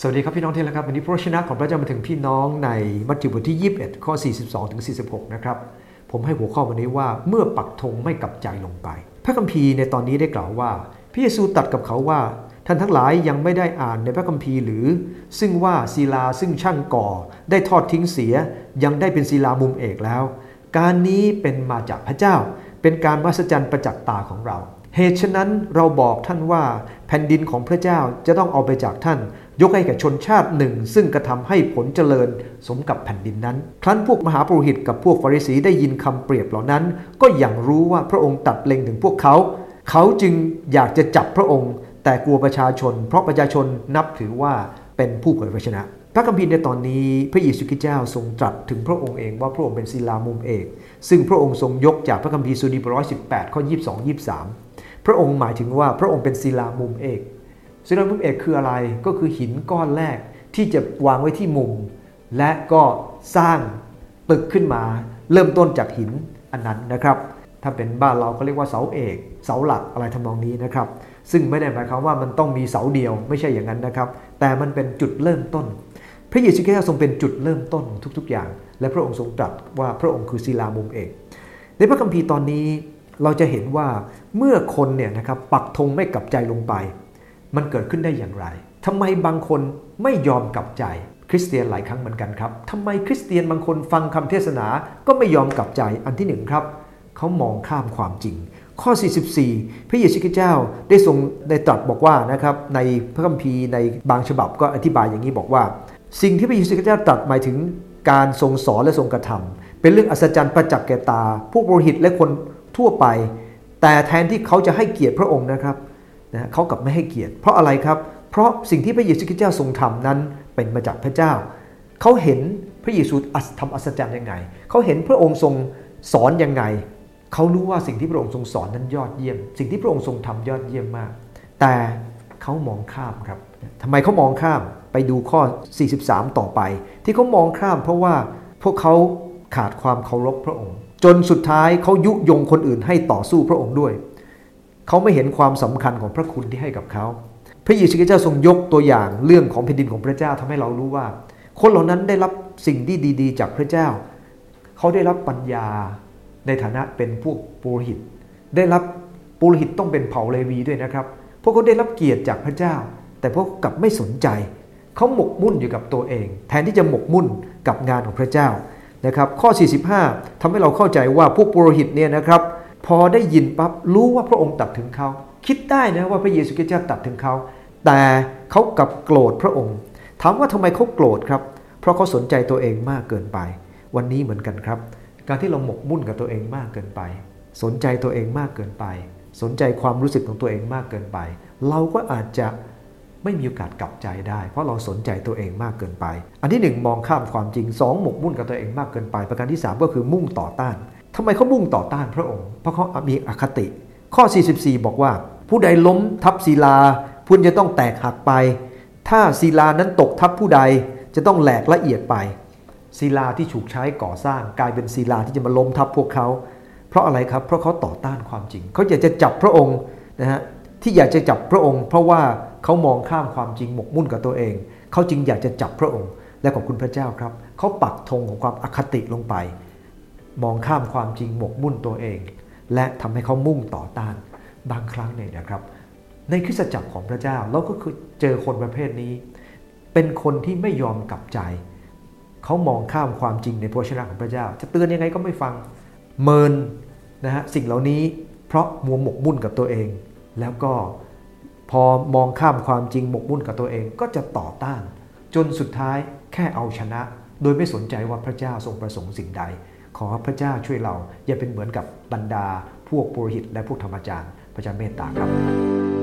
สวัสดีครับพี่น้องที่รักครับวันนี้พระชนะของพระเจ้ามาถึงพี่น้องในมัทธิวบทที่ 21 ข้อ 42ถึง46 นะครับ ผมให้หัวข้อวันนี้ว่าเมื่อปักธงไม่กลับใจลงไป พระคัมภีร์ในตอนนี้ได้กล่าวว่าพระเยซูตัดกับเขาว่า ท่านทั้งหลายยังไม่ได้อ่านในพระคัมภีร์หรือ ซึ่งว่าศิลาซึ่งช่างก่อ ได้ทอดทิ้งเสีย ยังได้เป็นศิลามุมเอกแล้ว การนี้เป็นมาจากพระเจ้า เป็นการมหัศจรรย์ประจักษ์ตาของเรา เหตุฉะนั้นเราบอกท่านว่าแผ่นดินของพระเจ้าจะต้องเอาไปจากท่าน ยกให้แก่ชนชาติหนึ่ง ซึ่งกระทำให้ผลเจริญสมกับแผ่นดินนั้น ครั้นพวกมหาปุโรหิตกับพวกฟาริสีได้ยินคำเปรียบเหล่านั้น ก็อย่างรู้ว่าพระองค์ตัดเล็งถึงพวกเขา เขาจึงอยากจะจับพระองค์ แต่กลัวประชาชน เพราะประชาชนนับถือว่าเป็นผู้เผยพระชนะ พระคัมภีร์ในตอนนี้พระเยซูคริสต์เจ้าทรงตรัสถึงพระองค์เองว่าพระองค์เป็นศิลามุมเอก ซึ่งพระองค์ทรงยกจากพระคัมภีร์สุดีบร้อยสิบแปดข้อยี่สิบสองยี่สิบสาม พระองค์หมายถึงว่าพระองค์เป็นศิลามุมเอกศิลามุมเอกคืออะไรก็คือหินก้อนแรกที่จะวางไว้ที่มุม และก็สร้างตึกขึ้นมา เริ่มต้นจากหินอันนั้นนะครับ ถ้าเป็นบ้านเราก็เรียกว่าเสาเอก เสาหลักอะไรทำนองนี้นะครับ ซึ่งไม่ได้หมายความว่ามันต้องมีเสาเดียวไม่ใช่อย่างนั้นนะครับ แต่มันเป็นจุดเริ่มต้น พระเยซูคริสต์ทรงเป็นจุดเริ่มต้นทุกๆอย่าง และพระองค์ทรงตรัสว่าพระองค์คือศิลามุมเอก ในพระคัมภีร์ตอนนี้ เราจะเห็นว่าเมื่อคนเนี่ยนะครับปักธงไม่กลับใจลงไป มันเกิดขึ้นได้อย่างไรทำไมบางคนไม่ยอมกลับใจ คริสเตียนหลายครั้งเหมือนกันครับทำไมคริสเตียนบางคนฟังคำเทศนาก็ไม่ยอมกลับใจอันที่หนึ่งครับเขามองข้ามความจริง ข้อ 44 พระเยซูคริสต์เจ้าได้ทรงได้ตรัสบอกว่านะครับในพระคัมภีร์ในบางฉบับก็อธิบายอย่างนี้บอกว่า สิ่งที่พระเยซูคริสต์เจ้าตรัสหมายถึงการทรงสอนและทรงกระทำเป็นเรื่องอัศจรรย์ประจักษ์แก่ตา ผู้บริหิตและคน ทั่วไป แต่แทนที่เขาจะให้เกียรติพระองค์นะครับนะเขากลับไม่ให้เกียรติ เพราะอะไรครับ เพราะสิ่งที่พระเยซูคริสต์เจ้าทรงทำนั้นเป็นมาจากพระเจ้า เขาเห็นพระเยซูทำอัศจรรย์ยังไง เขาเห็นพระองค์ทรงสอนยังไง เขารู้ว่าสิ่งที่พระองค์ทรงสอนนั้นยอดเยี่ยม สิ่งที่พระองค์ทรงทำยอดเยี่ยมมาก แต่เขามองข้ามครับทำไมเขามองข้ามไปดูข้อ 43 ต่อไป ที่เขามองข้ามเพราะว่าพวกเขาขาดความเคารพพระองค์ จนสุดท้ายเขายุยงคนอื่นให้ต่อสู้พระองค์ด้วย เขาไม่เห็นความสำคัญของพระคุณที่ให้กับเขา พระเยซูคริสต์เจ้าทรงยกตัวอย่างเรื่องของแผ่นดินของพระเจ้าทำให้เรารู้ว่า คนเหล่านั้นได้รับสิ่งที่ดี ๆ จากพระเจ้า เขาได้รับปัญญาในฐานะเป็นพวกปุโรหิต ได้รับปุโรหิตต้องเป็นเผ่าเลวีด้วยนะครับ พวกเขาได้รับเกียรติจากพระเจ้า แต่พวกกลับไม่สนใจ เขาหมกมุ่นอยู่กับตัวเอง แทนที่จะหมกมุ่นกับงานของพระเจ้า นะครับข้อ 45ทำให้เราเข้าใจว่าพวกปุโรหิตเนี่ยนะครับพอได้ยินปั๊บรู้ว่าพระองค์ตัดถึงเขา คิดได้นะว่าพระเยซูคริสต์เจ้าตัดถึงเขา แต่เขากลับโกรธพระองค์ ถามว่าทำไมเขาโกรธครับ เพราะเขาสนใจตัวเองมากเกินไป วันนี้เหมือนกันครับ การที่เราหมกมุ่นกับตัวเองมากเกินไป สนใจตัวเองมากเกินไป สนใจความรู้สึกของตัวเองมากเกินไป เราก็อาจจะ ไม่มีโอกาสกลับใจได้ เพราะเราสนใจตัวเองมากเกินไป อันที่ 1 มองข้ามความจริง 2 หมกมุ่นกับตัวเองมากเกินไป ประการที่ 3 ก็คือมุ่งต่อต้านทำไมเขามุ่งต่อต้านพระองค์ เพราะเขามีอคติ ข้อ 44 บอกว่า ผู้ใดล้มทับศิลาพุ่นจะต้องแตกหักไป ถ้าศิลานั้นตกทับผู้ใดจะต้องแหลกละเอียดไปศิลาที่ถูกใช้ก่อสร้าง กลายเป็นศิลาที่จะมาล้มทับพวกเขา เพราะอะไรครับ เพราะเขาต่อต้านความจริง เขาอยากจะจับพระองค์นะฮะ ที่อยากจะจับพระองค์ เพราะว่าเขามองข้ามความจริงหมกมุ่นกับตัวเอง เขาจึงอยากจะจับพระองค์ และขอบคุณพระเจ้าครับ เขาปักธงของความอคติลงไป มองข้ามความจริงหมกมุ่นตัวเอง และทำให้เขามุ่งต่อต้านบางครั้งเนี่ยนะครับ ในคริสตจักรของพระเจ้าเราก็คือเจอคนประเภทนี้ เป็นคนที่ไม่ยอมกลับใจ เขามองข้ามความจริงในพระชนะของพระเจ้า จะเตือนยังไงก็ไม่ฟังเมินนะฮะสิ่งเหล่านี้เพราะมัวหมกมุ่นกับตัวเอง แล้วก็พอมองข้ามความจริงหมกมุ่นกับตัวเองก็จะต่อต้าน จนสุดท้ายแค่เอาชนะ โดยไม่สนใจว่าพระเจ้าทรงประสงค์สิ่งใด ขอพระเจ้าช่วยเรา อย่าเป็นเหมือนกับบรรดาพวกปุโรหิตและพวกธรรมจารย์ พระเจ้าเมตตาครับ